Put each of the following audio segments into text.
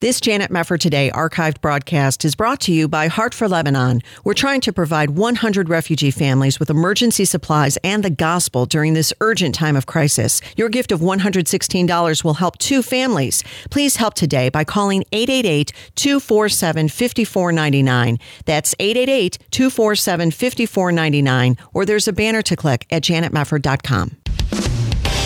This Janet Mefford Today archived broadcast is brought to you by Heart for Lebanon. We're trying to provide 100 refugee families with emergency supplies and the gospel during this urgent time of crisis. Your gift of $116 will help two families. Please help today by calling 888 247 5499. That's 888 247 5499, or there's a banner to click at janetmefford.com.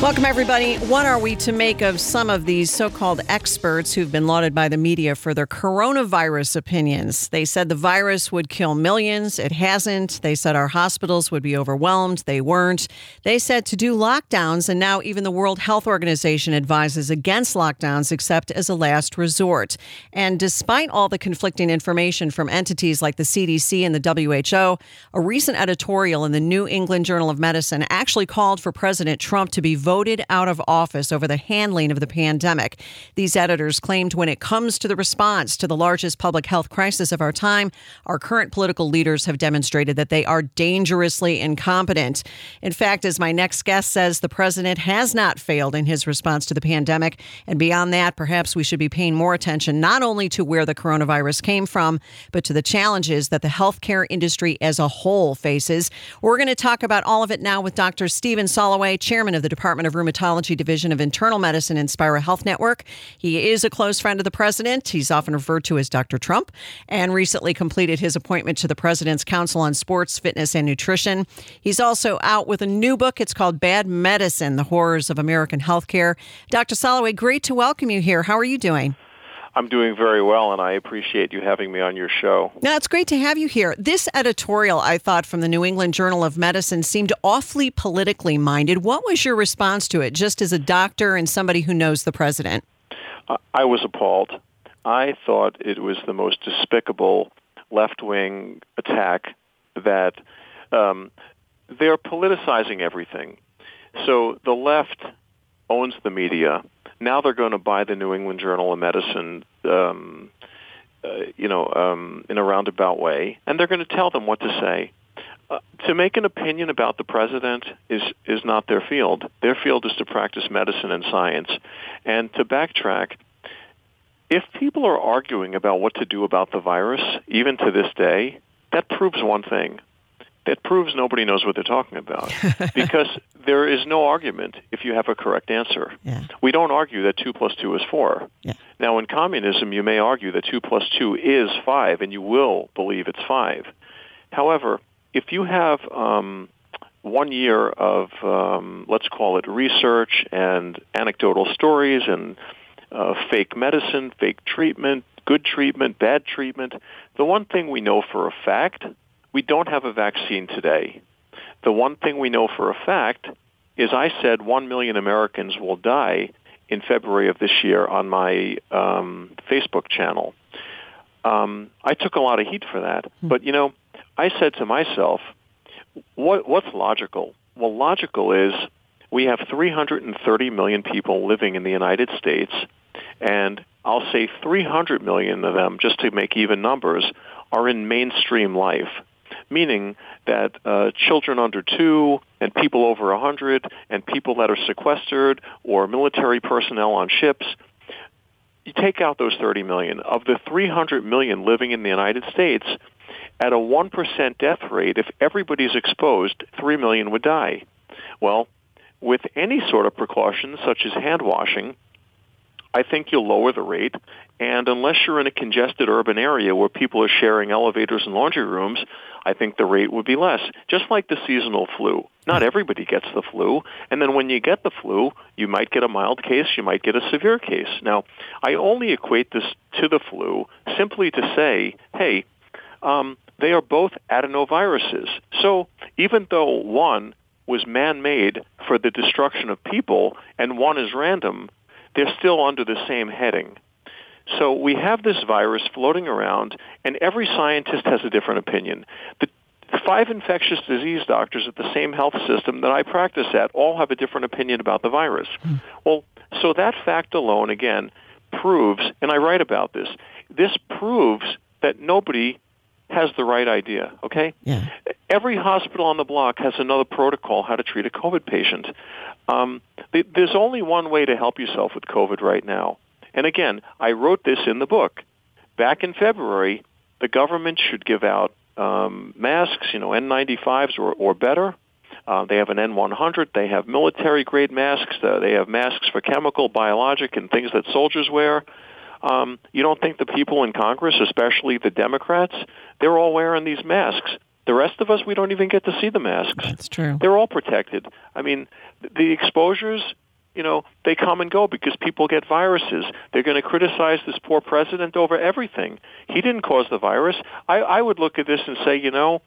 Welcome, everybody. What are we to make of some of these so called experts who've been lauded by the media for their coronavirus opinions? They said the virus would kill millions. It hasn't. They said our hospitals would be overwhelmed. They weren't. They said to do lockdowns, and now even the World Health Organization advises against lockdowns except as a last resort. And despite all the conflicting information from entities like the CDC and the WHO, a recent editorial in the New England Journal of Medicine actually called for President Trump to be voted out of office over the handling of the pandemic. These editors claimed when it comes to the response to the largest public health crisis of our time, our current political leaders have demonstrated that they are dangerously incompetent. In fact, as my next guest says, the president has not failed in his response to the pandemic. And beyond that, perhaps we should be paying more attention not only to where the coronavirus came from, but to the challenges that the healthcare industry as a whole faces. We're going to talk about all of it now with Dr. Stephen Soloway, chairman of the Department Department of Rheumatology Division of Internal Medicine Inspira Health Network. He is a close friend of the president. He's often referred to as Dr. Trump and recently completed his appointment to the President's Council on Sports, Fitness, and Nutrition. He's also out with a new book. It's called Bad Medicine The Horrors of American Healthcare. Dr. Soloway, great to welcome you here. How are you doing? I'm doing very well, and I appreciate you having me on your show. Now, it's great to have you here. This editorial, I thought, from the New England Journal of Medicine seemed awfully politically minded. What was your response to it, just as a doctor and somebody who knows the president? I was appalled. I thought it was the most despicable left wing attack that um, they're politicizing everything. So the left owns the media now they're going to buy the New England Journal of Medicine, um, uh, you know, um, in a roundabout way, and they're going to tell them what to say. Uh, to make an opinion about the president is is not their field. Their field is to practice medicine and science, and to backtrack. If people are arguing about what to do about the virus, even to this day, that proves one thing that proves nobody knows what they're talking about because there is no argument if you have a correct answer. Yeah. We don't argue that 2 plus 2 is 4. Yeah. Now, in communism, you may argue that 2 plus 2 is 5, and you will believe it's 5. However, if you have um, one year of, um, let's call it research and anecdotal stories and uh, fake medicine, fake treatment, good treatment, bad treatment, the one thing we know for a fact – we don't have a vaccine today. The one thing we know for a fact is I said 1 million Americans will die in February of this year on my um, Facebook channel. Um, I took a lot of heat for that. Hmm. But, you know, I said to myself, what, what's logical? Well, logical is we have 330 million people living in the United States, and I'll say 300 million of them, just to make even numbers, are in mainstream life meaning that uh, children under two and people over 100 and people that are sequestered or military personnel on ships, you take out those 30 million. Of the 300 million living in the United States, at a 1% death rate, if everybody's exposed, 3 million would die. Well, with any sort of precautions, such as hand washing, I think you'll lower the rate. And unless you're in a congested urban area where people are sharing elevators and laundry rooms, I think the rate would be less. Just like the seasonal flu. Not everybody gets the flu. And then when you get the flu, you might get a mild case, you might get a severe case. Now, I only equate this to the flu simply to say, hey, um, they are both adenoviruses. So even though one was man-made for the destruction of people and one is random, they're still under the same heading. So we have this virus floating around, and every scientist has a different opinion. The, five infectious disease doctors at the same health system that I practice at all have a different opinion about the virus. Hmm. Well, so that fact alone, again, proves, and I write about this, this proves that nobody has the right idea, okay? Yeah. Every hospital on the block has another protocol how to treat a COVID patient. Um, there's only one way to help yourself with COVID right now. And again, I wrote this in the book. Back in February, the government should give out um, masks, you know, N95s or, or better. Uh, they have an N100. They have military-grade masks. Uh, they have masks for chemical, biologic, and things that soldiers wear. Um, you don't think the people in Congress, especially the Democrats, they're all wearing these masks. The rest of us, we don't even get to see the masks. That's true. They're all protected. I mean, the exposures, you know, they come and go because people get viruses. They're going to criticize this poor president over everything. He didn't cause the virus. I, I would look at this and say, you know,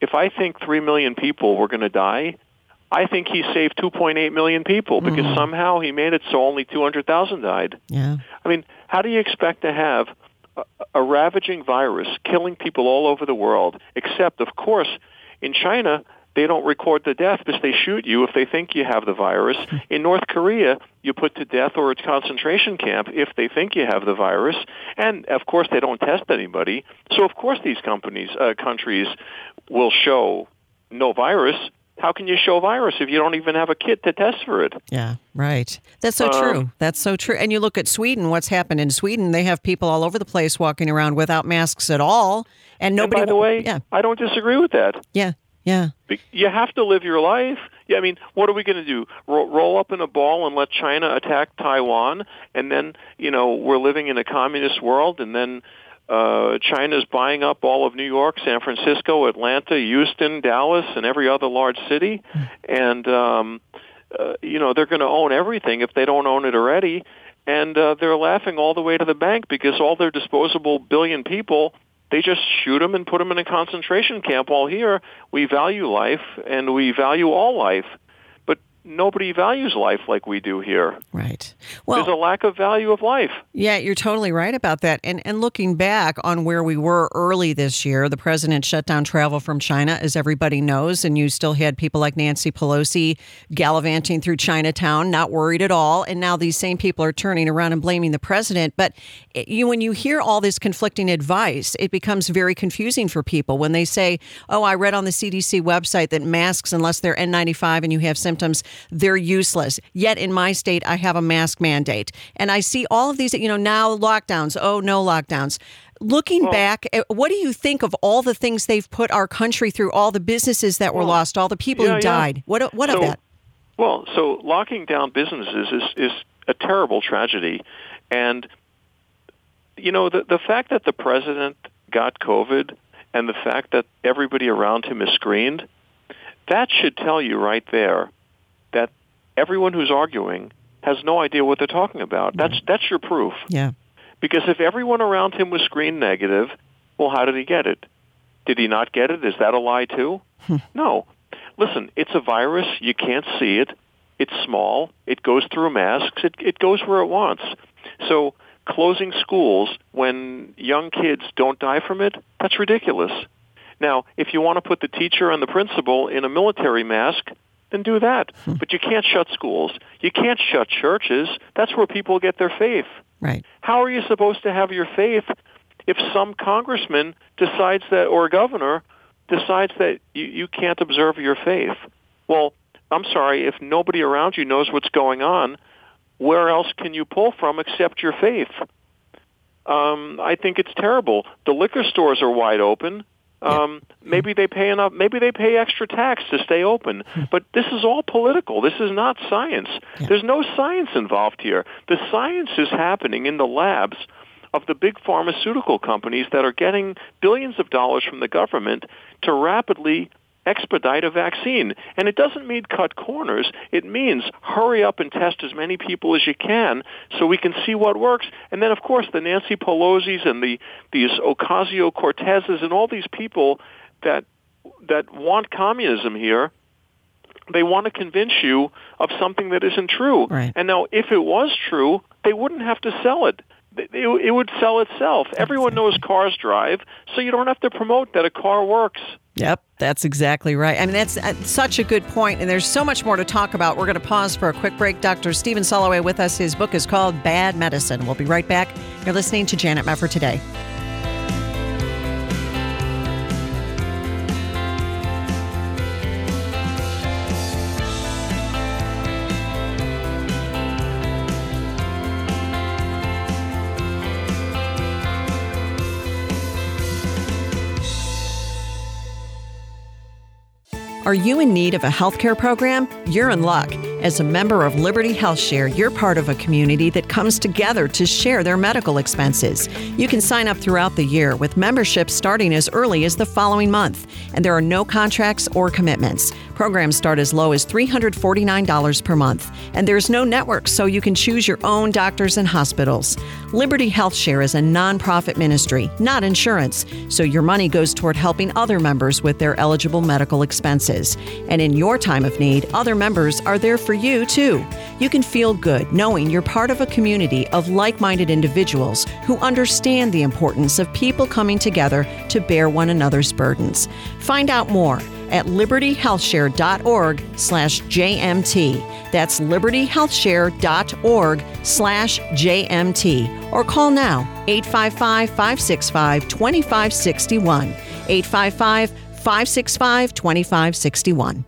if I think 3 million people were going to die, I think he saved 2.8 million people because mm. somehow he made it so only 200,000 died. Yeah. I mean, how do you expect to have a, ravaging virus killing people all over the world, except, of course, in China, they don't record the death because they shoot you if they think you have the virus. In North Korea, you put to death or a concentration camp if they think you have the virus. And of course, they don't test anybody. So of course, these companies, uh, countries will show no virus how can you show virus if you don't even have a kit to test for it? Yeah, right. That's so uh, true. That's so true. And you look at Sweden, what's happened in Sweden, they have people all over the place walking around without masks at all. And nobody. And by the way, yeah. I don't disagree with that. Yeah, yeah. You have to live your life. Yeah, I mean, what are we going to do? Roll, roll up in a ball and let China attack Taiwan, and then you know we're living in a communist world, and then uh, China's buying up all of New York, San Francisco, Atlanta, Houston, Dallas, and every other large city, and um, uh, you know they're going to own everything if they don't own it already. And uh, they're laughing all the way to the bank because all their disposable billion people they just shoot them and put them in a concentration camp. While here, we value life and we value all life nobody values life like we do here. Right. Well, there's a lack of value of life. Yeah, you're totally right about that. And and looking back on where we were early this year, the president shut down travel from China, as everybody knows, and you still had people like Nancy Pelosi gallivanting through Chinatown, not worried at all. And now these same people are turning around and blaming the president. But eh, you, when you hear all this conflicting advice, it becomes very confusing for people when they say, "Oh, I read on the CDC website that masks, unless they're N95 and you have symptoms." They're useless. Yet in my state, I have a mask mandate. And I see all of these, you know, now lockdowns, oh, no lockdowns. Looking well, back, eh, what do you think of all the things they've put our country through, all the businesses that were well, lost, all the people yeah, who died? Yeah. What, what so, of that? Well, so locking down businesses is, is a terrible tragedy. And, you know, the, the fact that the president got COVID and the fact that everybody around him is screened, that should tell you right there that everyone who's arguing has no idea what they're talking about. That's that's your proof. Yeah. Because if everyone around him was screen negative, well, how did he get it? Did he not get it? Is that a lie too? Hmm. no. Listen, it's a virus. You can't see it. It's small. It goes through masks. It it goes where it wants. So closing schools when young kids don't die from it, that's ridiculous. Now, if you want to put the teacher and the principal in a military mask, then do that. Hmm. But you can't shut schools. You can't shut churches. That's where people get their faith. Right. How are you supposed to have your faith if some congressman decides that, or a governor decides that you, you can't observe your faith? Well, I'm sorry, if nobody around you knows what's going on, where else can you pull from except your faith? Um, I think it's terrible. The liquor stores are wide open. Um, maybe they pay enough. Maybe they pay extra tax to stay open. Hmm. But this is all political. This is not science. There's no science involved here. The science is happening in the labs of the big pharmaceutical companies that are getting billions of dollars from the government to rapidly expedite a vaccine. And it doesn't mean cut corners. It means hurry up and test as many people as you can so we can see what works. And then, of course, the Nancy Pelosi's and the these Ocasio-Cortezes and all these people that that want communism here, they want to convince you of something that isn't true. Right. And now, if it was true, they wouldn't have to sell it it, it would sell itself. Everyone knows cars drive, so you don't have to promote that a car works. Yep, that's exactly right. I mean, that's uh, such a good point, and there's so much more to talk about. We're going to pause for a quick break. Dr. Stephen Soloway with us. His book is called Bad Medicine. We'll be right back. You're listening to Janet Mefford today. Are you in need of a healthcare program? You're in luck. As a member of Liberty Health Share, you're part of a community that comes together to share their medical expenses. You can sign up throughout the year with memberships starting as early as the following month, and there are no contracts or commitments. Programs start as low as $349 per month, and there's no network, so you can choose your own doctors and hospitals. Liberty Health Share is a nonprofit ministry, not insurance, so your money goes toward helping other members with their eligible medical expenses. And in your time of need, other members are there for you too. You can feel good knowing you're part of a community of like minded individuals who understand the importance of people coming together to bear one another's burdens. Find out more at libertyhealthshare.org slash JMT. That's libertyhealthshare.org slash JMT. Or call now 855 565 2561. 855 565 2561.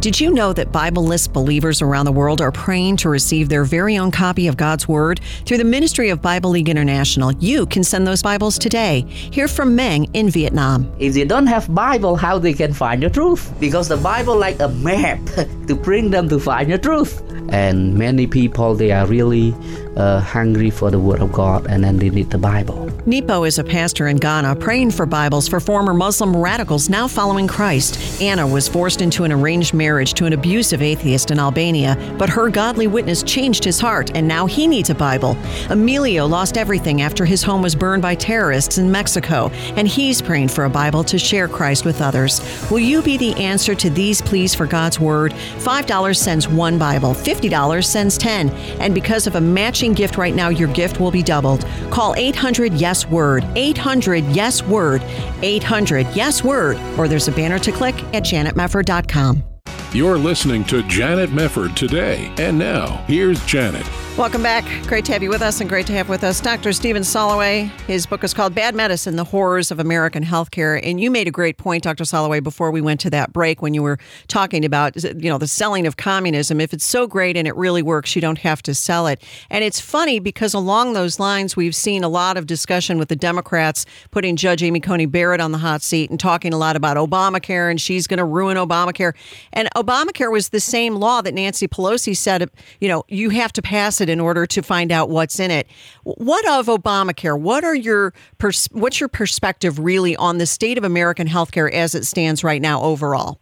Did you know that Bible List believers around the world are praying to receive their very own copy of God's Word? Through the Ministry of Bible League International, you can send those Bibles today. Hear from Meng in Vietnam. If they don't have Bible, how they can find the truth? Because the Bible like a map to bring them to find the truth. And many people, they are really uh, hungry for the Word of God and then they need the Bible. Nepo is a pastor in Ghana praying for Bibles for former Muslim radicals now following Christ. Anna was forced into an arranged marriage to an abusive atheist in Albania, but her godly witness changed his heart and now he needs a Bible. Emilio lost everything after his home was burned by terrorists in Mexico, and he's praying for a Bible to share Christ with others. Will you be the answer to these pleas for God's Word? $5 sends one Bible, $50 sends 10. And because of a matching gift right now, your gift will be doubled. Call 800 Yes Word, 800 Yes Word, 800 Yes Word, or there's a banner to click at janetmefford.com. You're listening to Janet Mefford today. And now, here's Janet. Welcome back. Great to have you with us and great to have with us Dr. Stephen Soloway. His book is called Bad Medicine The Horrors of American Healthcare. And you made a great point, Dr. Soloway, before we went to that break when you were talking about you know the selling of communism. If it's so great and it really works, you don't have to sell it. And it's funny because along those lines, we've seen a lot of discussion with the Democrats putting Judge Amy Coney Barrett on the hot seat and talking a lot about Obamacare and she's going to ruin Obamacare. And Obamacare was the same law that Nancy Pelosi said, you know, you have to pass it in order to find out what's in it. What of Obamacare? What are your pers- what's your perspective really on the state of American healthcare as it stands right now overall?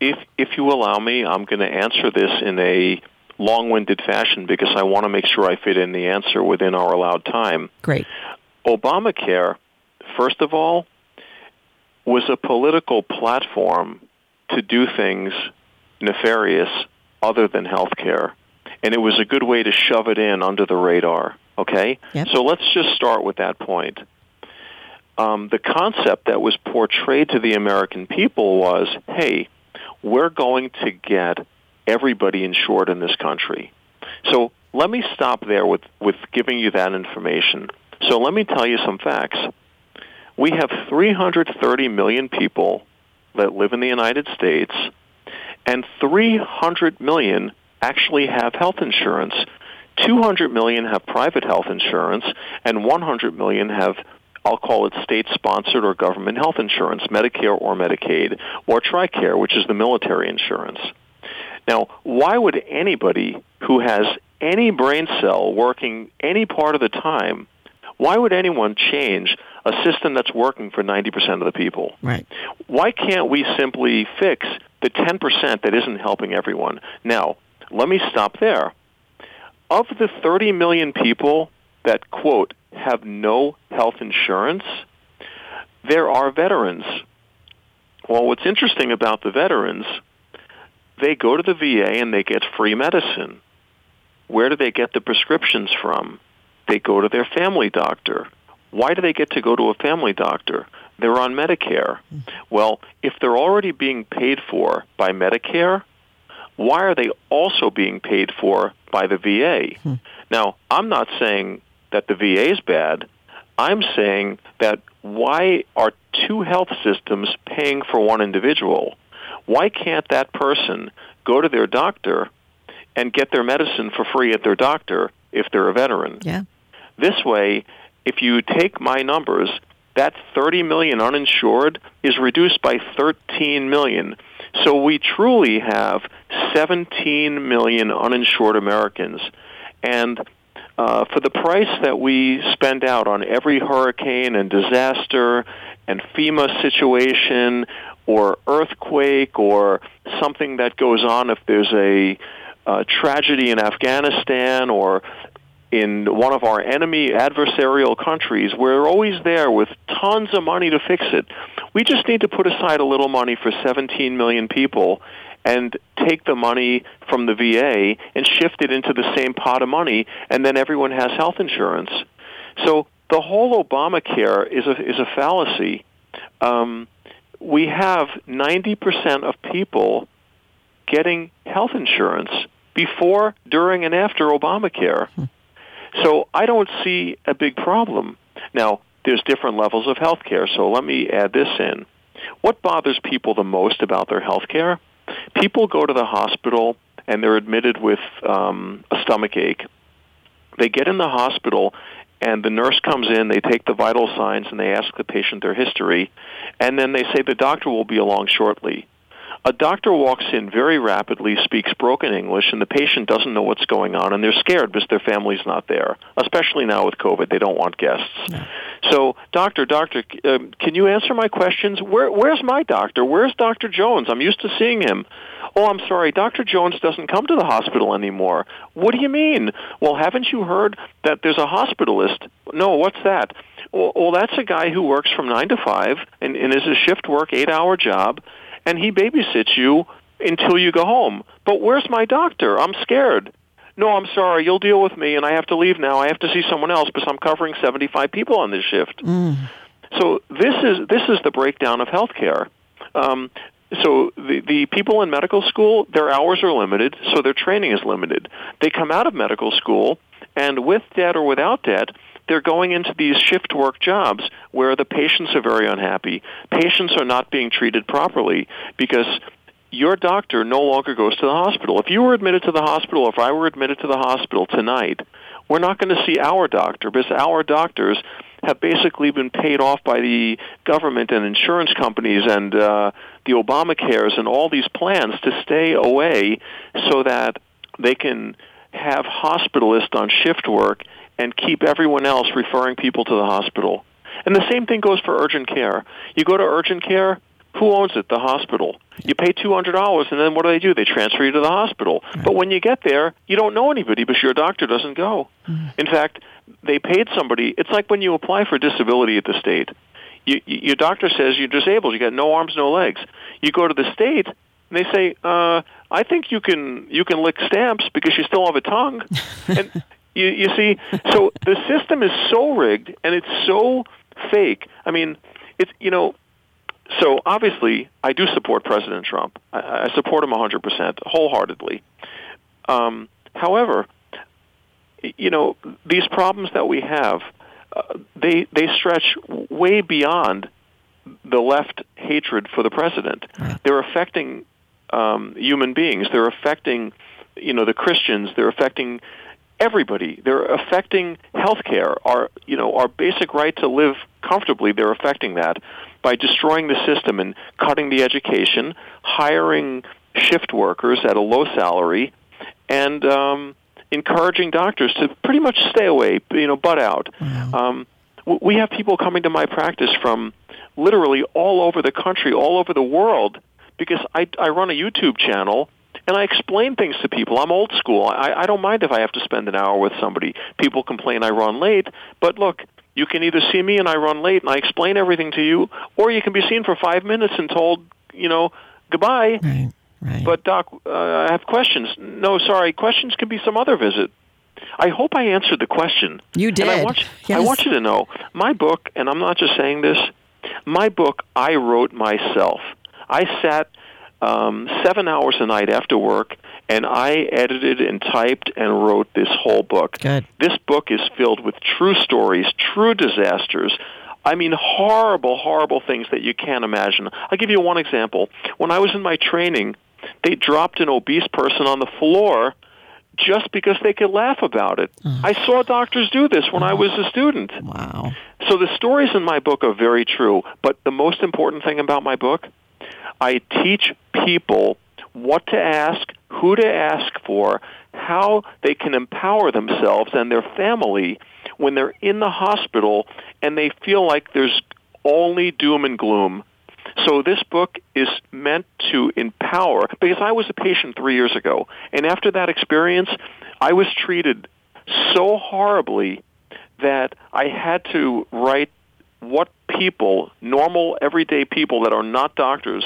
If if you allow me, I'm going to answer this in a long-winded fashion because I want to make sure I fit in the answer within our allowed time. Great. Obamacare, first of all, was a political platform to do things nefarious other than health care and it was a good way to shove it in under the radar. Okay, yep. so let's just start with that point. Um, the concept that was portrayed to the American people was, "Hey, we're going to get everybody insured in this country." So let me stop there with, with giving you that information. So let me tell you some facts. We have 330 million people that live in the United States, and 300 million actually have health insurance. 200 million have private health insurance, and 100 million have I'll call it state sponsored or government health insurance, Medicare or Medicaid, or TRICARE, which is the military insurance. Now, why would anybody who has any brain cell working any part of the time, why would anyone change a system that's working for 90% of the people? Right. Why can't we simply fix the 10% that isn't helping everyone? Now, let me stop there. Of the 30 million people that, quote, have no health insurance, there are veterans. Well, what's interesting about the veterans, they go to the VA and they get free medicine. Where do they get the prescriptions from? They go to their family doctor. Why do they get to go to a family doctor? They're on Medicare. Well, if they're already being paid for by Medicare, why are they also being paid for by the VA? Hmm. Now, I'm not saying that the VA is bad. I'm saying that why are two health systems paying for one individual? Why can't that person go to their doctor and get their medicine for free at their doctor if they're a veteran? Yeah. This way, if you take my numbers, that 30 million uninsured is reduced by 13 million. So we truly have 17 million uninsured Americans. And uh, for the price that we spend out on every hurricane and disaster and FEMA situation or earthquake or something that goes on if there's a, a tragedy in Afghanistan or in one of our enemy adversarial countries, we're always there with tons of money to fix it. We just need to put aside a little money for 17 million people and take the money from the VA and shift it into the same pot of money, and then everyone has health insurance. So the whole Obamacare is a is a fallacy. Um, we have 90% of people getting health insurance before, during, and after Obamacare. So I don't see a big problem. Now, there's different levels of health care, so let me add this in. What bothers people the most about their health care? People go to the hospital and they're admitted with um, a stomach ache. They get in the hospital and the nurse comes in, they take the vital signs and they ask the patient their history, and then they say the doctor will be along shortly. A doctor walks in very rapidly, speaks broken English, and the patient doesn't know what's going on, and they're scared because their family's not there. Especially now with COVID, they don't want guests. No. So, doctor, doctor, uh, can you answer my questions? Where, where's my doctor? Where's Doctor Jones? I'm used to seeing him. Oh, I'm sorry, Dr. Jones doesn't come to the hospital anymore. What do you mean? Well, haven't you heard that there's a hospitalist? No, what's that? Well, well that's a guy who works from 9 to 5 and, and is a shift work, eight hour job and he babysits you until you go home. But where's my doctor? I'm scared. No, I'm sorry. You'll deal with me, and I have to leave now. I have to see someone else because I'm covering 75 people on this shift. Mm. So this is this is the breakdown of healthcare. Um, so the the people in medical school, their hours are limited, so their training is limited. They come out of medical school, and with debt or without debt, they're going into these shift work jobs where the patients are very unhappy. Patients are not being treated properly because your doctor no longer goes to the hospital. If you were admitted to the hospital, if I were admitted to the hospital tonight, we're not going to see our doctor because our doctors have basically been paid off by the government and insurance companies and uh, the Obamacares and all these plans to stay away so that they can have hospitalists on shift work and keep everyone else referring people to the hospital. And the same thing goes for urgent care. You go to urgent care, who owns it? The hospital. You pay two hundred dollars, and then what do they do? They transfer you to the hospital. But when you get there, you don't know anybody because your doctor doesn't go. Mm-hmm. In fact, they paid somebody. It's like when you apply for disability at the state. You, your doctor says you're disabled. You got no arms, no legs. You go to the state, and they say, uh, "I think you can you can lick stamps because you still have a tongue." and you, you see, so the system is so rigged and it's so fake. I mean, it's you know, so obviously I do support President Trump. I, I support him 100% wholeheartedly. Um, however, you know, these problems that we have, uh, they they stretch way beyond the left hatred for the president. They're affecting um, human beings. They're affecting, you know, the Christians. They're affecting everybody. They're affecting healthcare, our you know our basic right to live comfortably. They're affecting that by destroying the system and cutting the education, hiring shift workers at a low salary, and um, encouraging doctors to pretty much stay away, you know, butt out. Um, we have people coming to my practice from literally all over the country, all over the world, because I, I run a YouTube channel and I explain things to people. I'm old school. I, I don't mind if I have to spend an hour with somebody. People complain I run late, but look, you can either see me and I run late and I explain everything to you, or you can be seen for five minutes and told, you know, goodbye. Right. Right. But doc, uh, I have questions. No, sorry, questions can be some other visit. I hope I answered the question. You did. And I want, yes. I want you to know my book, and I'm not just saying this. My book, I wrote myself. I sat um, seven hours a night after work, and I edited and typed and wrote this whole book. Good. This book is filled with true stories, true disasters. I mean, horrible, horrible things that you can't imagine. I'll give you one example. When I was in my training, they dropped an obese person on the floor just because they could laugh about it. I saw doctors do this when I was a student. Wow. So the stories in my book are very true, but the most important thing about my book, I teach people what to ask, who to ask for, how they can empower themselves and their family when they're in the hospital and they feel like there's only doom and gloom. So this book is meant to empower because I was a patient 3 years ago and after that experience I was treated so horribly that I had to write what people, normal everyday people that are not doctors,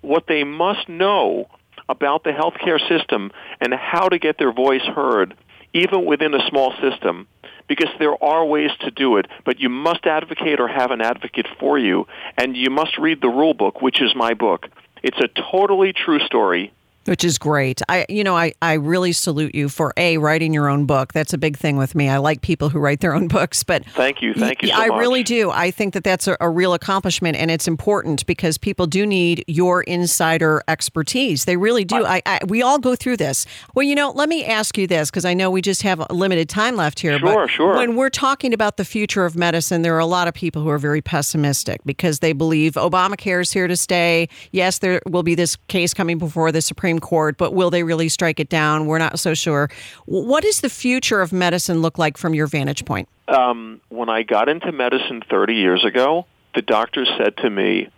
what they must know about the healthcare system and how to get their voice heard even within a small system because there are ways to do it, but you must advocate or have an advocate for you, and you must read the rule book, which is my book. It's a totally true story. Which is great. I, you know, I, I really salute you for a writing your own book. That's a big thing with me. I like people who write their own books, but Thank you, thank you so I much. really do. I think that that's a, a real accomplishment, and it's important because people do need your insider expertise. They really do. I, I we all go through this. Well, you know, let me ask you this because I know we just have a limited time left here. Sure, but sure. When we're talking about the future of medicine, there are a lot of people who are very pessimistic because they believe Obamacare is here to stay. Yes, there will be this case coming before the Supreme Court, but will they really strike it down? We're not so sure. What does the future of medicine look like from your vantage point? um, when I got into medicine 30 years ago, the doctors said to me,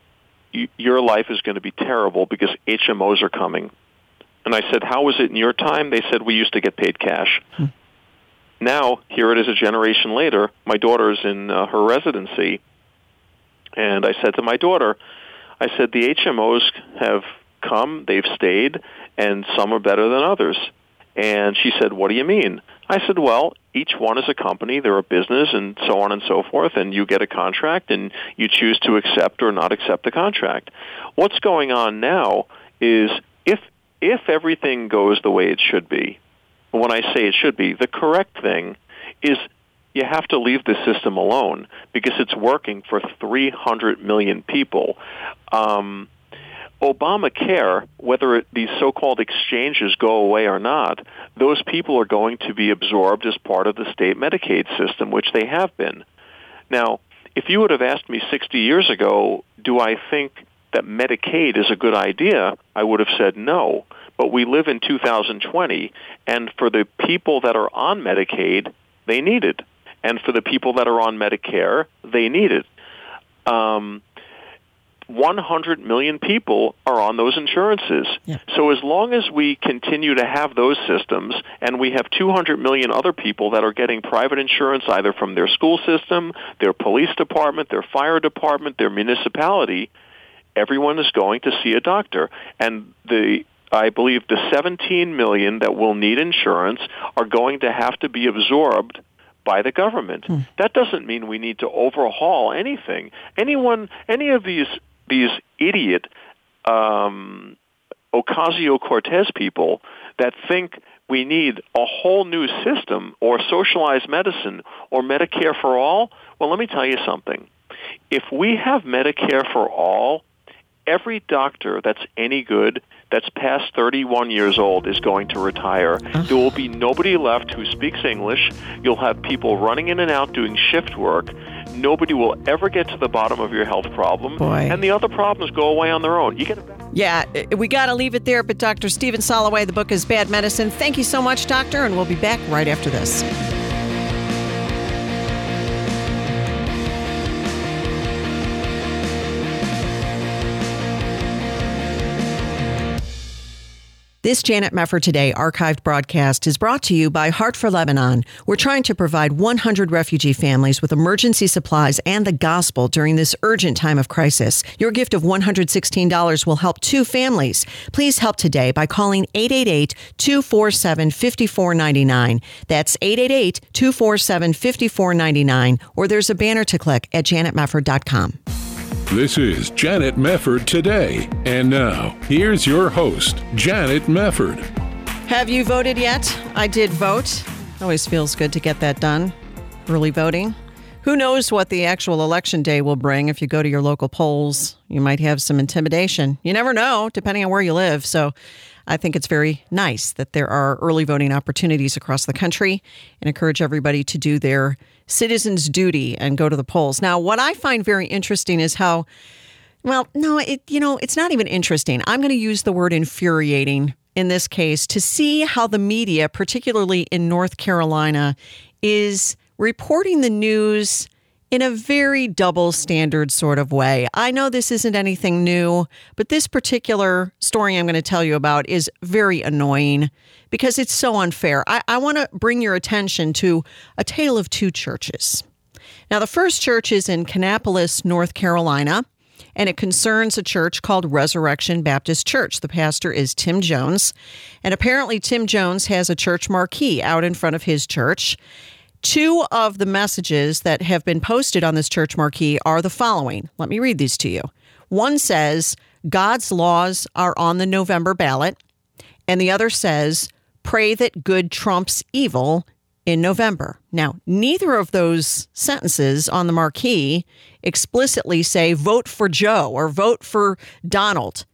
"Your life is going to be terrible because HMOs are coming." And I said, "How was it in your time?" They said, "We used to get paid cash." Now, here it is a generation later. My daughter's in uh, her residency, and I said to my daughter, I said, "The HMOs have come, they've stayed, and some are better than others." And she said, "What do you mean?" I said, "Well, each one is a company, they're a business, and so on and so forth, and you get a contract, and you choose to accept or not accept the contract. What's going on now is if if everything goes the way it should be, when I say it should be, the correct thing is you have to leave the system alone because it's working for 300 million people. Um, Obamacare, whether it, these so-called exchanges go away or not, those people are going to be absorbed as part of the state Medicaid system, which they have been. Now, if you would have asked me 60 years ago, do I think that Medicaid is a good idea, I would have said no. But we live in 2020, and for the people that are on Medicaid, they need it. And for the people that are on Medicare, they need it. Um, 100 million people are on those insurances. Yeah. So as long as we continue to have those systems and we have 200 million other people that are getting private insurance either from their school system, their police department, their fire department, their municipality, everyone is going to see a doctor. And the I believe the 17 million that will need insurance are going to have to be absorbed by the government. Hmm. That doesn't mean we need to overhaul anything. Anyone, any of these these idiot um, Ocasio-Cortez people that think we need a whole new system or socialized medicine or Medicare for all. Well, let me tell you something. If we have Medicare for all, every doctor that's any good that's past 31 years old is going to retire. There will be nobody left who speaks English. You'll have people running in and out doing shift work. Nobody will ever get to the bottom of your health problem. Boy. And the other problems go away on their own. You get it back. Yeah, we got to leave it there. But Dr. Stephen Soloway, the book is Bad Medicine. Thank you so much, Doctor, and we'll be back right after this. This Janet Mefford Today archived broadcast is brought to you by Heart for Lebanon. We're trying to provide 100 refugee families with emergency supplies and the gospel during this urgent time of crisis. Your gift of $116 will help two families. Please help today by calling 888 247 5499. That's 888 247 5499, or there's a banner to click at janetmefford.com. This is Janet Mefford today. And now, here's your host, Janet Mefford. Have you voted yet? I did vote. Always feels good to get that done. Early voting. Who knows what the actual election day will bring if you go to your local polls? You might have some intimidation. You never know, depending on where you live. So I think it's very nice that there are early voting opportunities across the country and encourage everybody to do their citizens' duty and go to the polls. Now, what I find very interesting is how, well, no, it you know, it's not even interesting. I'm going to use the word infuriating in this case to see how the media, particularly in North Carolina, is reporting the news in a very double standard sort of way. I know this isn't anything new, but this particular story I'm going to tell you about is very annoying because it's so unfair. I, I want to bring your attention to a tale of two churches. Now, the first church is in Kannapolis, North Carolina, and it concerns a church called Resurrection Baptist Church. The pastor is Tim Jones, and apparently, Tim Jones has a church marquee out in front of his church. Two of the messages that have been posted on this church marquee are the following. Let me read these to you. One says, God's laws are on the November ballot. And the other says, pray that good trumps evil in November. Now, neither of those sentences on the marquee explicitly say vote for Joe or vote for Donald.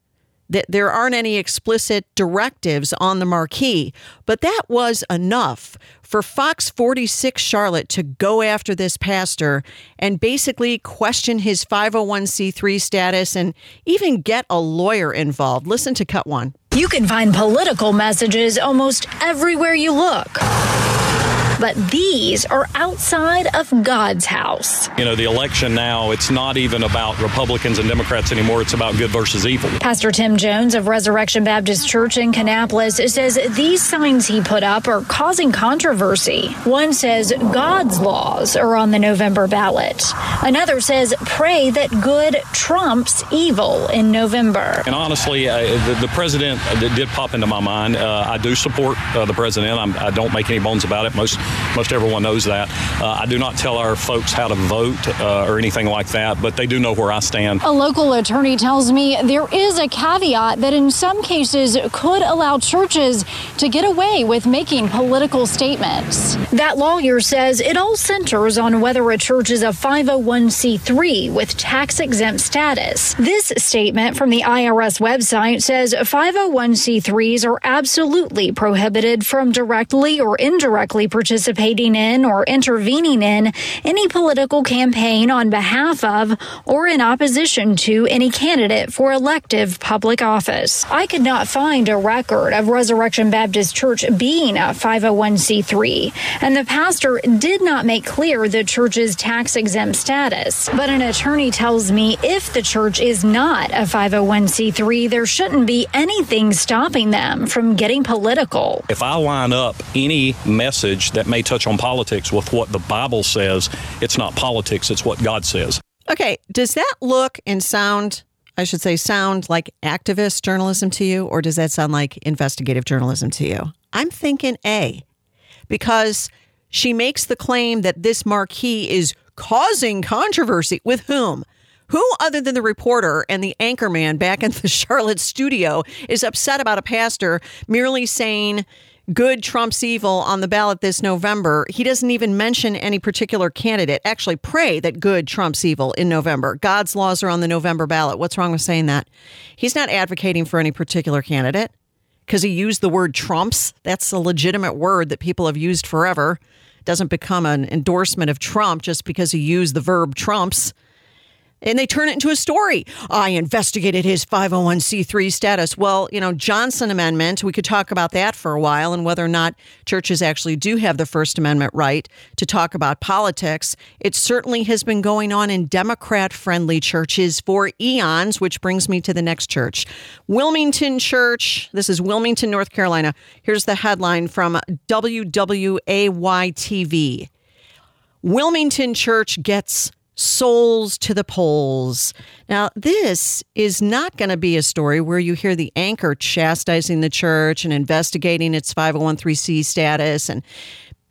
That there aren't any explicit directives on the marquee, but that was enough for Fox 46 Charlotte to go after this pastor and basically question his 501c3 status and even get a lawyer involved. Listen to cut one. You can find political messages almost everywhere you look. But these are outside of God's house. You know, the election now, it's not even about Republicans and Democrats anymore. It's about good versus evil. Pastor Tim Jones of Resurrection Baptist Church in Kannapolis says these signs he put up are causing controversy. One says God's laws are on the November ballot. Another says pray that good trumps evil in November. And honestly, uh, the, the, president did pop into my mind. Uh, I do support uh, the president. I'm, I do not make any bones about it. Most most everyone knows that. Uh, I do not tell our folks how to vote uh, or anything like that, but they do know where I stand. A local attorney tells me there is a caveat that in some cases could allow churches to get away with making political statements. That lawyer says it all centers on whether a church is a 501c3 with tax exempt status. This statement from the IRS website says 501c3s are absolutely prohibited from directly or indirectly participating participating in or intervening in any political campaign on behalf of or in opposition to any candidate for elective public office. I could not find a record of Resurrection Baptist Church being a 501c3, and the pastor did not make clear the church's tax exempt status. But an attorney tells me if the church is not a 501c3, there shouldn't be anything stopping them from getting political. If I line up any message that may touch on politics with what the Bible says. It's not politics, it's what God says. Okay, does that look and sound, I should say, sound like activist journalism to you, or does that sound like investigative journalism to you? I'm thinking A, because she makes the claim that this marquee is causing controversy. With whom? Who other than the reporter and the anchorman back in the Charlotte studio is upset about a pastor merely saying good trumps evil on the ballot this November. He doesn't even mention any particular candidate. Actually, pray that good trumps evil in November. God's laws are on the November ballot. What's wrong with saying that? He's not advocating for any particular candidate because he used the word trumps. That's a legitimate word that people have used forever. It doesn't become an endorsement of Trump just because he used the verb trumps. And they turn it into a story. I investigated his 501c3 status. Well, you know, Johnson Amendment, we could talk about that for a while and whether or not churches actually do have the First Amendment right to talk about politics. It certainly has been going on in Democrat friendly churches for eons, which brings me to the next church. Wilmington Church. This is Wilmington, North Carolina. Here's the headline from WWAY TV. Wilmington Church gets souls to the polls. Now, this is not going to be a story where you hear the anchor chastising the church and investigating its 501c status and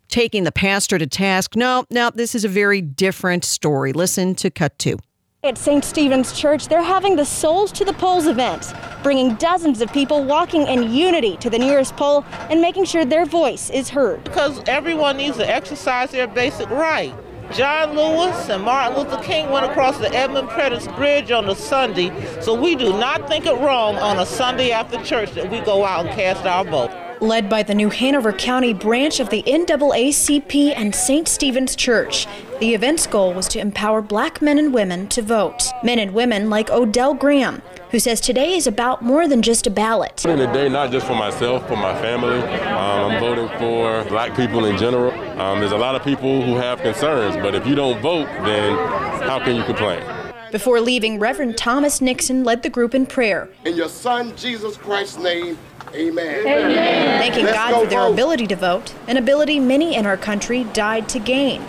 taking the pastor to task. No, no, this is a very different story. Listen to cut two. At St. Stephen's Church, they're having the Souls to the Polls event, bringing dozens of people walking in unity to the nearest poll and making sure their voice is heard. Because everyone needs to exercise their basic right. John Lewis and Martin Luther King went across the Edmund Pettus Bridge on a Sunday, so we do not think it wrong on a Sunday after church that we go out and cast our vote. Led by the New Hanover County branch of the NAACP and St. Stephen's Church, the event's goal was to empower black men and women to vote. Men and women like Odell Graham, who says today is about more than just a ballot. In the day, not just for myself, for my family. Um, I'm voting for black people in general. Um, there's a lot of people who have concerns, but if you don't vote, then how can you complain? Before leaving, Reverend Thomas Nixon led the group in prayer. In your son Jesus Christ's name, amen. amen. Thanking Let's God for their vote. ability to vote, an ability many in our country died to gain.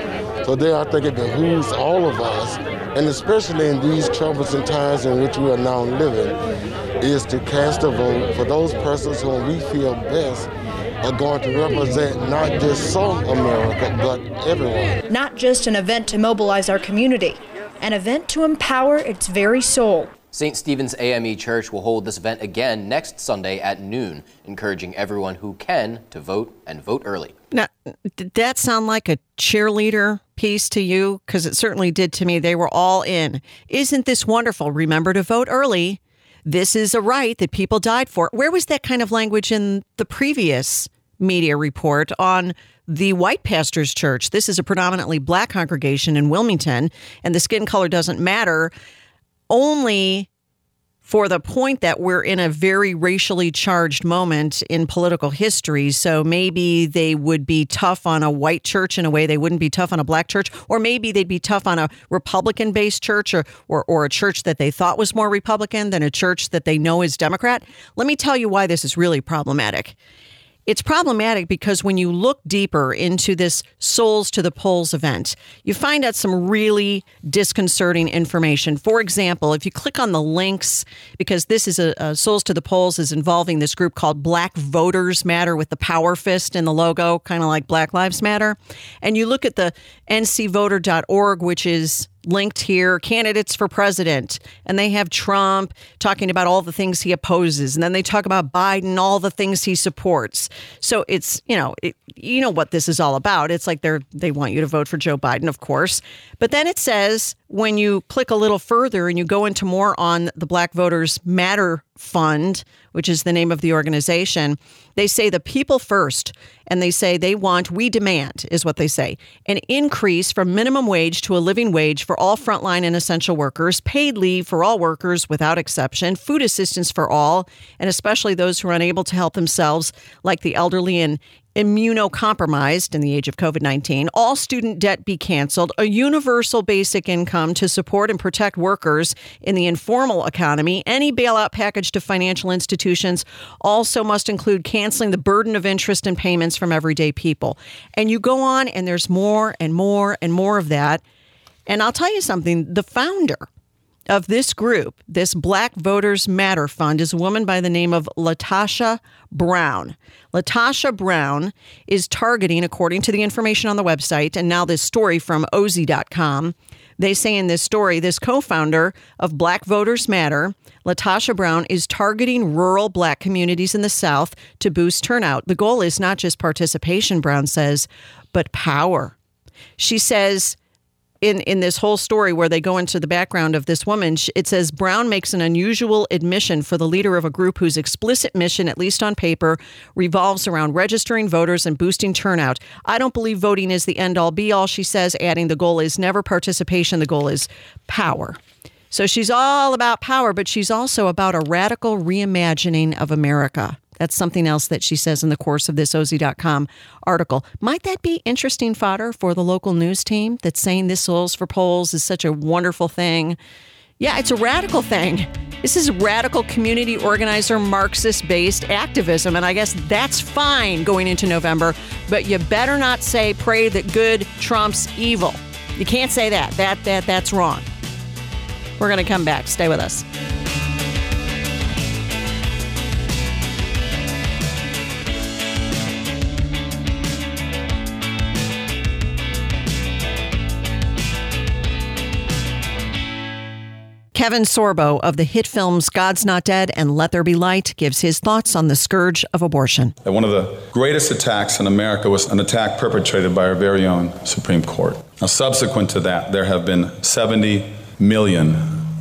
Today, I think it behooves all of us and especially in these troublesome times in which we are now living, is to cast a vote for those persons whom we feel best are going to represent not just some America, but everyone. Not just an event to mobilize our community, an event to empower its very soul. St. Stephen's AME Church will hold this event again next Sunday at noon, encouraging everyone who can to vote and vote early. Now, did that sound like a cheerleader piece to you? Because it certainly did to me. They were all in. Isn't this wonderful? Remember to vote early. This is a right that people died for. Where was that kind of language in the previous media report on the White Pastors Church? This is a predominantly black congregation in Wilmington, and the skin color doesn't matter only for the point that we're in a very racially charged moment in political history. So maybe they would be tough on a white church in a way they wouldn't be tough on a black church, or maybe they'd be tough on a Republican based church or, or, or, a church that they thought was more Republican than a church that they know is Democrat. Let me tell you why this is really problematic. It's problematic because when you look deeper into this Souls to the Polls event, you find out some really disconcerting information. For example, if you click on the links, because this is a, a Souls to the Polls is involving this group called Black Voters Matter with the power fist in the logo, kind of like Black Lives Matter, and you look at the ncvoter.org, which is linked here candidates for president. And they have Trump talking about all the things he opposes. And then they talk about Biden all the things he supports. So it's you know it, you know what this is all about. It's like they're they want you to vote for Joe Biden of course. But then it says when you click a little further and you go into more on the Black Voters Matter Fund which is the name of the organization they say the people first and they say they want, we demand, is what they say, an increase from minimum wage to a living wage for all frontline and essential workers, paid leave for all workers without exception, food assistance for all, and especially those who are unable to help themselves, like the elderly and immunocompromised in the age of COVID 19, all student debt be canceled, a universal basic income to support and protect workers in the informal economy, any bailout package to financial institutions also must include canceling the burden of interest and payments from everyday people. And you go on, and there's more and more and more of that. And I'll tell you something the founder of this group, this Black Voters Matter Fund, is a woman by the name of Latasha Brown. Latasha Brown is targeting, according to the information on the website, and now this story from OZY.com. They say in this story, this co founder of Black Voters Matter, Latasha Brown, is targeting rural black communities in the South to boost turnout. The goal is not just participation, Brown says, but power. She says, in in this whole story where they go into the background of this woman, it says Brown makes an unusual admission for the leader of a group whose explicit mission, at least on paper, revolves around registering voters and boosting turnout. I don't believe voting is the end all be all, she says, adding the goal is never participation, the goal is power. So she's all about power, but she's also about a radical reimagining of America. That's something else that she says in the course of this OZY.com article. Might that be interesting fodder for the local news team that's saying this Souls for Polls is such a wonderful thing? Yeah, it's a radical thing. This is radical community organizer, Marxist based activism. And I guess that's fine going into November, but you better not say pray that good trumps evil. You can't say that. That, that that's wrong. We're going to come back. Stay with us. Kevin Sorbo of the hit films God's Not Dead and Let There Be Light gives his thoughts on the scourge of abortion. One of the greatest attacks in America was an attack perpetrated by our very own Supreme Court. Now, subsequent to that, there have been 70 million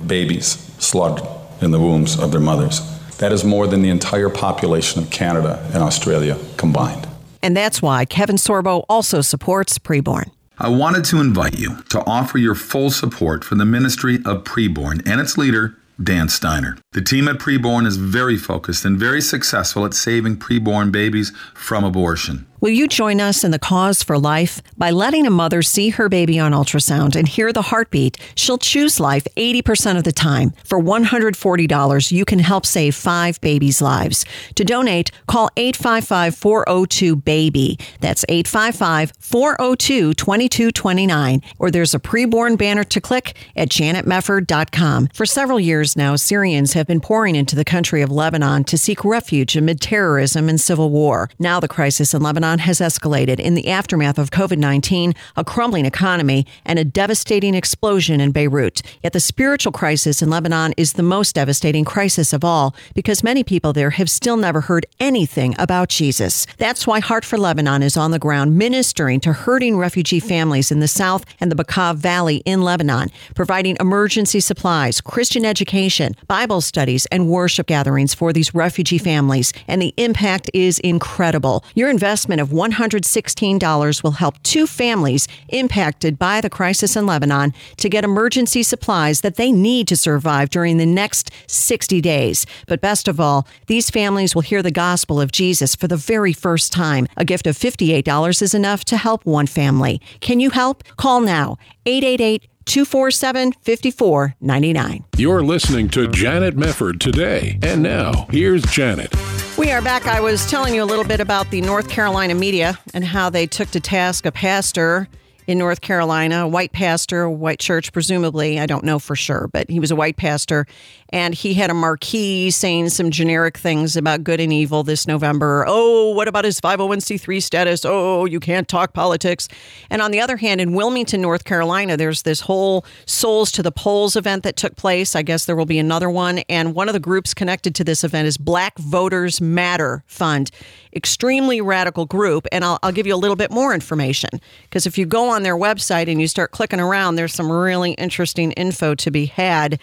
babies slaughtered in the wombs of their mothers. That is more than the entire population of Canada and Australia combined. And that's why Kevin Sorbo also supports preborn. I wanted to invite you to offer your full support for the ministry of preborn and its leader, Dan Steiner. The team at Preborn is very focused and very successful at saving preborn babies from abortion. Will you join us in the cause for life? By letting a mother see her baby on ultrasound and hear the heartbeat, she'll choose life 80% of the time. For $140, you can help save five babies' lives. To donate, call 855 402 BABY. That's 855 402 2229. Or there's a preborn banner to click at janetmefford.com. For several years now, Syrians have been pouring into the country of Lebanon to seek refuge amid terrorism and civil war. Now the crisis in Lebanon has escalated in the aftermath of COVID 19, a crumbling economy, and a devastating explosion in Beirut. Yet the spiritual crisis in Lebanon is the most devastating crisis of all because many people there have still never heard anything about Jesus. That's why Heart for Lebanon is on the ground ministering to hurting refugee families in the South and the Bekaa Valley in Lebanon, providing emergency supplies, Christian education, Bible studies, and worship gatherings for these refugee families. And the impact is incredible. Your investment of $116 will help two families impacted by the crisis in Lebanon to get emergency supplies that they need to survive during the next 60 days. But best of all, these families will hear the gospel of Jesus for the very first time. A gift of $58 is enough to help one family. Can you help? Call now 888 247 5499. You're listening to Janet Mefford today. And now, here's Janet. We are back. I was telling you a little bit about the North Carolina media and how they took to task a pastor in North Carolina, a white pastor, white church, presumably. I don't know for sure, but he was a white pastor. And he had a marquee saying some generic things about good and evil this November. Oh, what about his 501c3 status? Oh, you can't talk politics. And on the other hand, in Wilmington, North Carolina, there's this whole Souls to the Polls event that took place. I guess there will be another one. And one of the groups connected to this event is Black Voters Matter Fund. Extremely radical group. And I'll, I'll give you a little bit more information because if you go on their website and you start clicking around, there's some really interesting info to be had.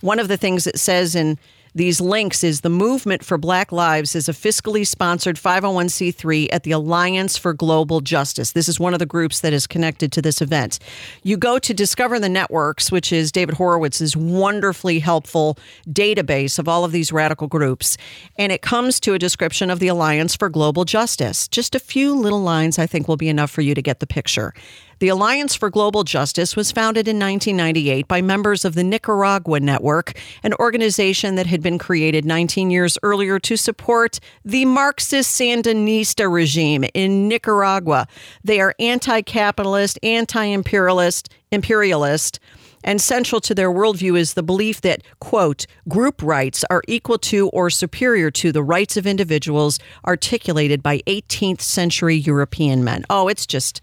One of the things it says in these links is the movement for Black Lives is a fiscally sponsored 501c3 at the Alliance for Global Justice. This is one of the groups that is connected to this event. You go to Discover the Networks, which is David Horowitz's wonderfully helpful database of all of these radical groups, and it comes to a description of the Alliance for Global Justice. Just a few little lines I think will be enough for you to get the picture. The Alliance for Global Justice was founded in 1998 by members of the Nicaragua Network, an organization that had been created 19 years earlier to support the Marxist Sandinista regime in Nicaragua. They are anti capitalist, anti imperialist, imperialist. And central to their worldview is the belief that, quote, group rights are equal to or superior to the rights of individuals articulated by 18th century European men. Oh, it's just,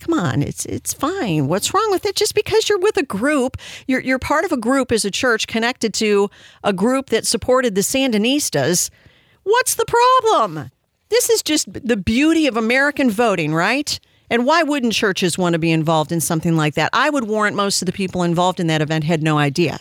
come on, it's it's fine. What's wrong with it? Just because you're with a group, you're you're part of a group as a church connected to a group that supported the Sandinistas. What's the problem? This is just the beauty of American voting, right? And why wouldn't churches want to be involved in something like that? I would warrant most of the people involved in that event had no idea.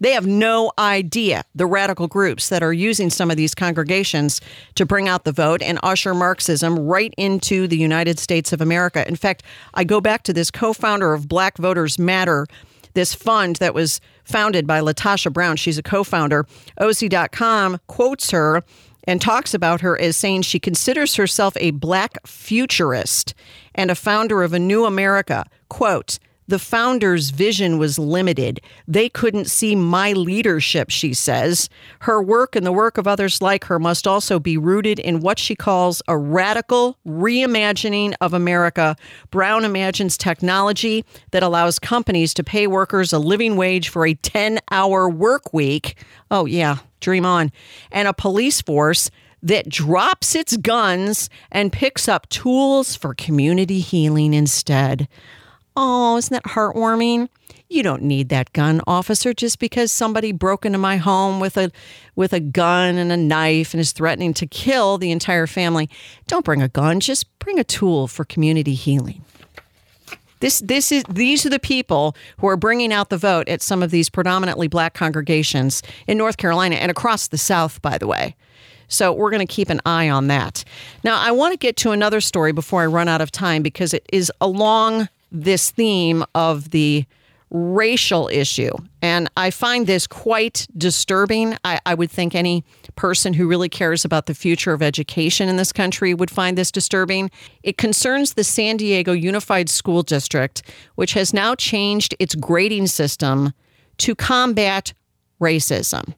They have no idea the radical groups that are using some of these congregations to bring out the vote and usher Marxism right into the United States of America. In fact, I go back to this co founder of Black Voters Matter this fund that was founded by Latasha Brown. She's a co founder. OZY.com quotes her and talks about her as saying she considers herself a black futurist and a founder of a new America. Quote, the founder's vision was limited. They couldn't see my leadership, she says. Her work and the work of others like her must also be rooted in what she calls a radical reimagining of America. Brown imagines technology that allows companies to pay workers a living wage for a 10 hour work week. Oh, yeah, dream on. And a police force that drops its guns and picks up tools for community healing instead. Oh, isn't that heartwarming? You don't need that gun, officer, just because somebody broke into my home with a with a gun and a knife and is threatening to kill the entire family. Don't bring a gun, just bring a tool for community healing. This this is these are the people who are bringing out the vote at some of these predominantly black congregations in North Carolina and across the South, by the way. So we're going to keep an eye on that. Now, I want to get to another story before I run out of time because it is along this theme of the racial issue. And I find this quite disturbing. I, I, would think any person who really cares about the future of education in this country would find this disturbing. It concerns the San Diego Unified School District, which has now changed its grading system to combat racism.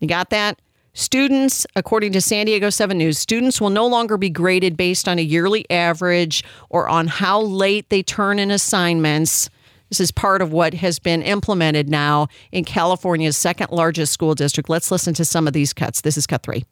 You got that? Students, according to San Diego 7 News, students will no longer be graded based on a yearly average or on how late they turn in assignments. This is part of what has been implemented now in California's second largest school district. Let's listen to some of these cuts. This is cut three.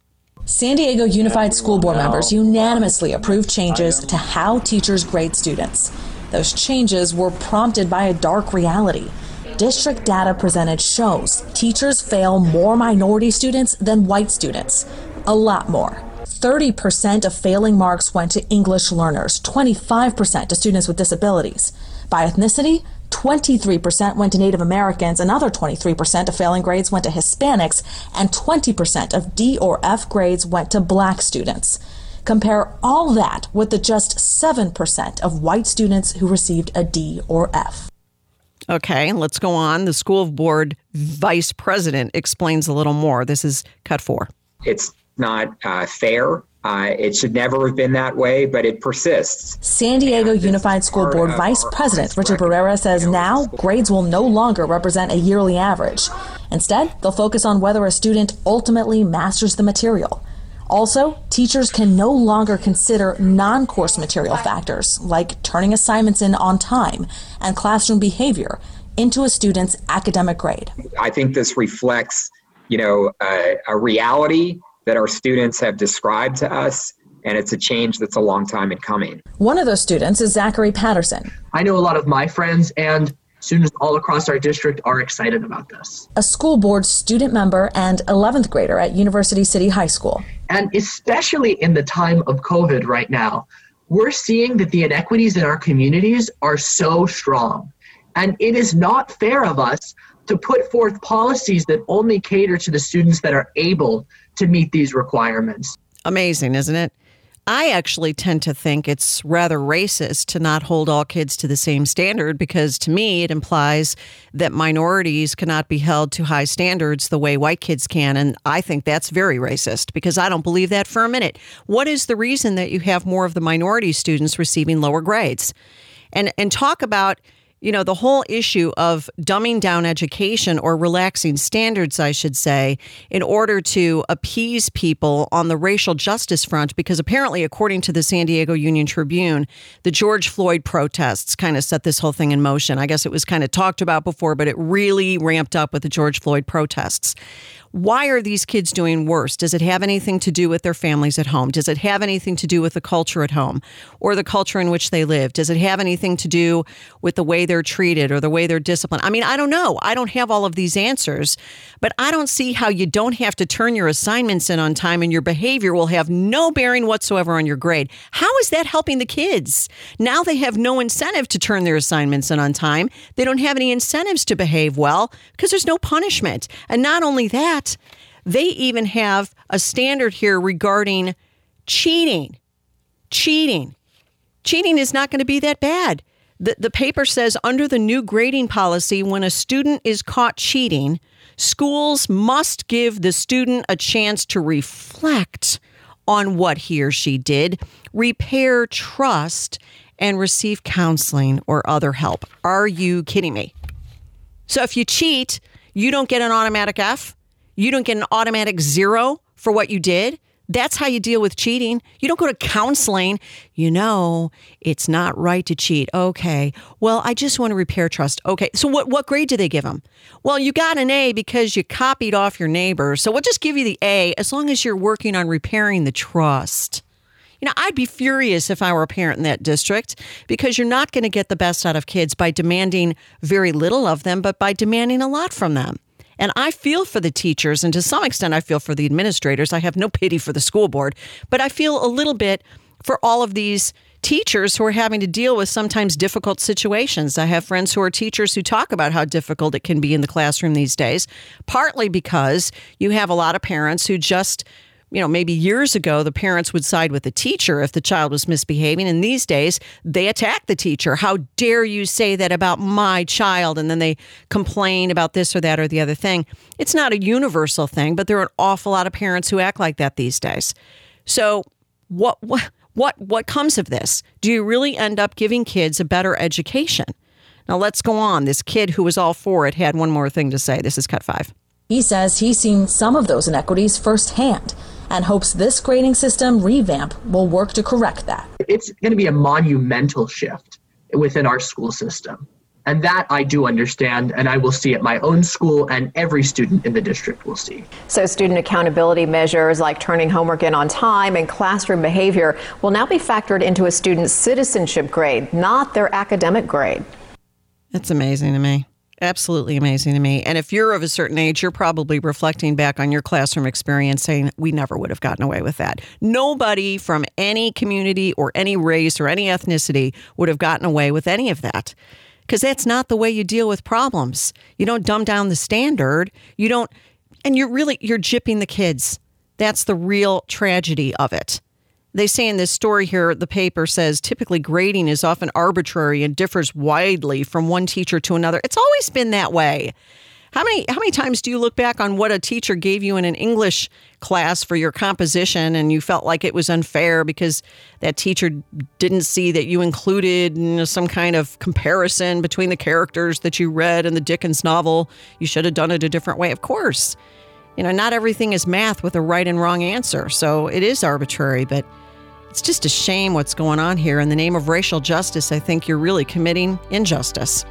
San Diego Unified School Board members unanimously approved changes to how teachers grade students. Those changes were prompted by a dark reality district data presented shows teachers fail more minority students than white students, a lot more. 30% of failing marks went to English learners, 25% to students with disabilities. By ethnicity, 23% went to Native Americans, another 23% of failing grades went to Hispanics, and 20% of D or F grades went to black students. Compare all that with the just 7% of white students who received a D or F. Okay, let's go on. The school board vice president explains a little more. This is cut four. It's not uh, fair. Uh, it should never have been that way, but it persists. San Diego Unified School Board Vice President Richard Barrera says now grades will no longer represent a yearly average. Instead, they'll focus on whether a student ultimately masters the material. Also, teachers can no longer consider non course material factors like turning assignments in on time and classroom behavior into a student's academic grade. I think this reflects, you know, a, a reality that our students have described to us and it's a change that's a long time in coming. One of those students is Zachary Patterson. I know a lot of my friends and students all across our district are excited about this. A school board student member and 11th grader at University City High School. And especially in the time of COVID right now, we're seeing that the inequities in our communities are so strong. And it is not fair of us to put forth policies that only cater to the students that are able to meet these requirements. Amazing, isn't it? I actually tend to think it's rather racist to not hold all kids to the same standard because to me it implies that minorities cannot be held to high standards the way white kids can. And I think that's very racist because I don't believe that for a minute. What is the reason that you have more of the minority students receiving lower grades? And, and talk about you know, the whole issue of dumbing down education or relaxing standards, I should say, in order to appease people on the racial justice front, because apparently, according to the San Diego Union Tribune, the George Floyd protests kind of set this whole thing in motion. I guess it was kind of talked about before, but it really ramped up with the George Floyd protests. Why are these kids doing worse? Does it have anything to do with their families at home? Does it have anything to do with the culture at home or the culture in which they live? Does it have anything to do with the way they're treated or the way they're disciplined? I mean, I don't know. I don't have all of these answers, but I don't see how you don't have to turn your assignments in on time and your behavior will have no bearing whatsoever on your grade. How is that helping the kids? Now they have no incentive to turn their assignments in on time. They don't have any incentives to behave well because there's no punishment. And not only that, that, they even have a standard here regarding cheating. Cheating. Cheating is not going to be that bad. The, the paper says under the new grading policy, when a student is caught cheating, schools must give the student a chance to reflect on what he or she did, repair trust, and receive counseling or other help. Are you kidding me? So if you cheat, you don't get an automatic F, you don't get an automatic zero for what you did. That's how you deal with cheating. You don't go to counseling. You know, it's not right to cheat. Okay. Well, I just want to repair trust. Okay. So what, what grade do they give them? Well, you got an A because you copied off your neighbor. So we'll just give you the A as long as you're working on repairing the trust. You know, I'd be furious if I were a parent in that district because you're not going to get the best out of kids by demanding very little of them, but by demanding a lot from them. And I feel for the teachers, and to some extent, I feel for the administrators. I have no pity for the school board, but I feel a little bit for all of these teachers who are having to deal with sometimes difficult situations. I have friends who are teachers who talk about how difficult it can be in the classroom these days, partly because you have a lot of parents who just you know, maybe years ago, the parents would side with the teacher if the child was misbehaving. And these days, they attack the teacher. How dare you say that about my child? And then they complain about this or that or the other thing. It's not a universal thing, but there are an awful lot of parents who act like that these days. So, what, what, what, what comes of this? Do you really end up giving kids a better education? Now, let's go on. This kid who was all for it had one more thing to say. This is cut five. He says he's seen some of those inequities firsthand and hopes this grading system revamp will work to correct that. It's going to be a monumental shift within our school system. And that I do understand, and I will see at my own school, and every student in the district will see. So, student accountability measures like turning homework in on time and classroom behavior will now be factored into a student's citizenship grade, not their academic grade. That's amazing to me. Absolutely amazing to me. And if you're of a certain age, you're probably reflecting back on your classroom experience saying, we never would have gotten away with that. Nobody from any community or any race or any ethnicity would have gotten away with any of that. Because that's not the way you deal with problems. You don't dumb down the standard. You don't, and you're really, you're jipping the kids. That's the real tragedy of it. They say in this story here, the paper says typically grading is often arbitrary and differs widely from one teacher to another. It's always been that way. How many how many times do you look back on what a teacher gave you in an English class for your composition and you felt like it was unfair because that teacher didn't see that you included you know, some kind of comparison between the characters that you read in the Dickens novel? You should have done it a different way. Of course. You know, not everything is math with a right and wrong answer. So it is arbitrary, but it's just a shame what's going on here. In the name of racial justice, I think you're really committing injustice.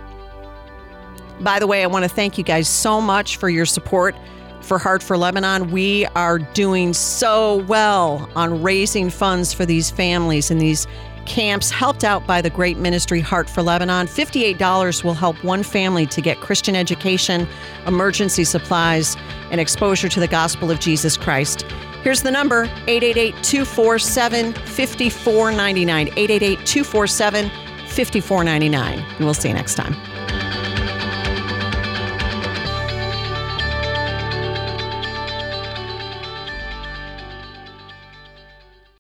By the way, I want to thank you guys so much for your support for Heart for Lebanon. We are doing so well on raising funds for these families and these camps helped out by the great ministry Heart for Lebanon. $58 will help one family to get Christian education, emergency supplies, and exposure to the gospel of Jesus Christ. Here's the number 888 247 5499. 888 247 5499. And we'll see you next time.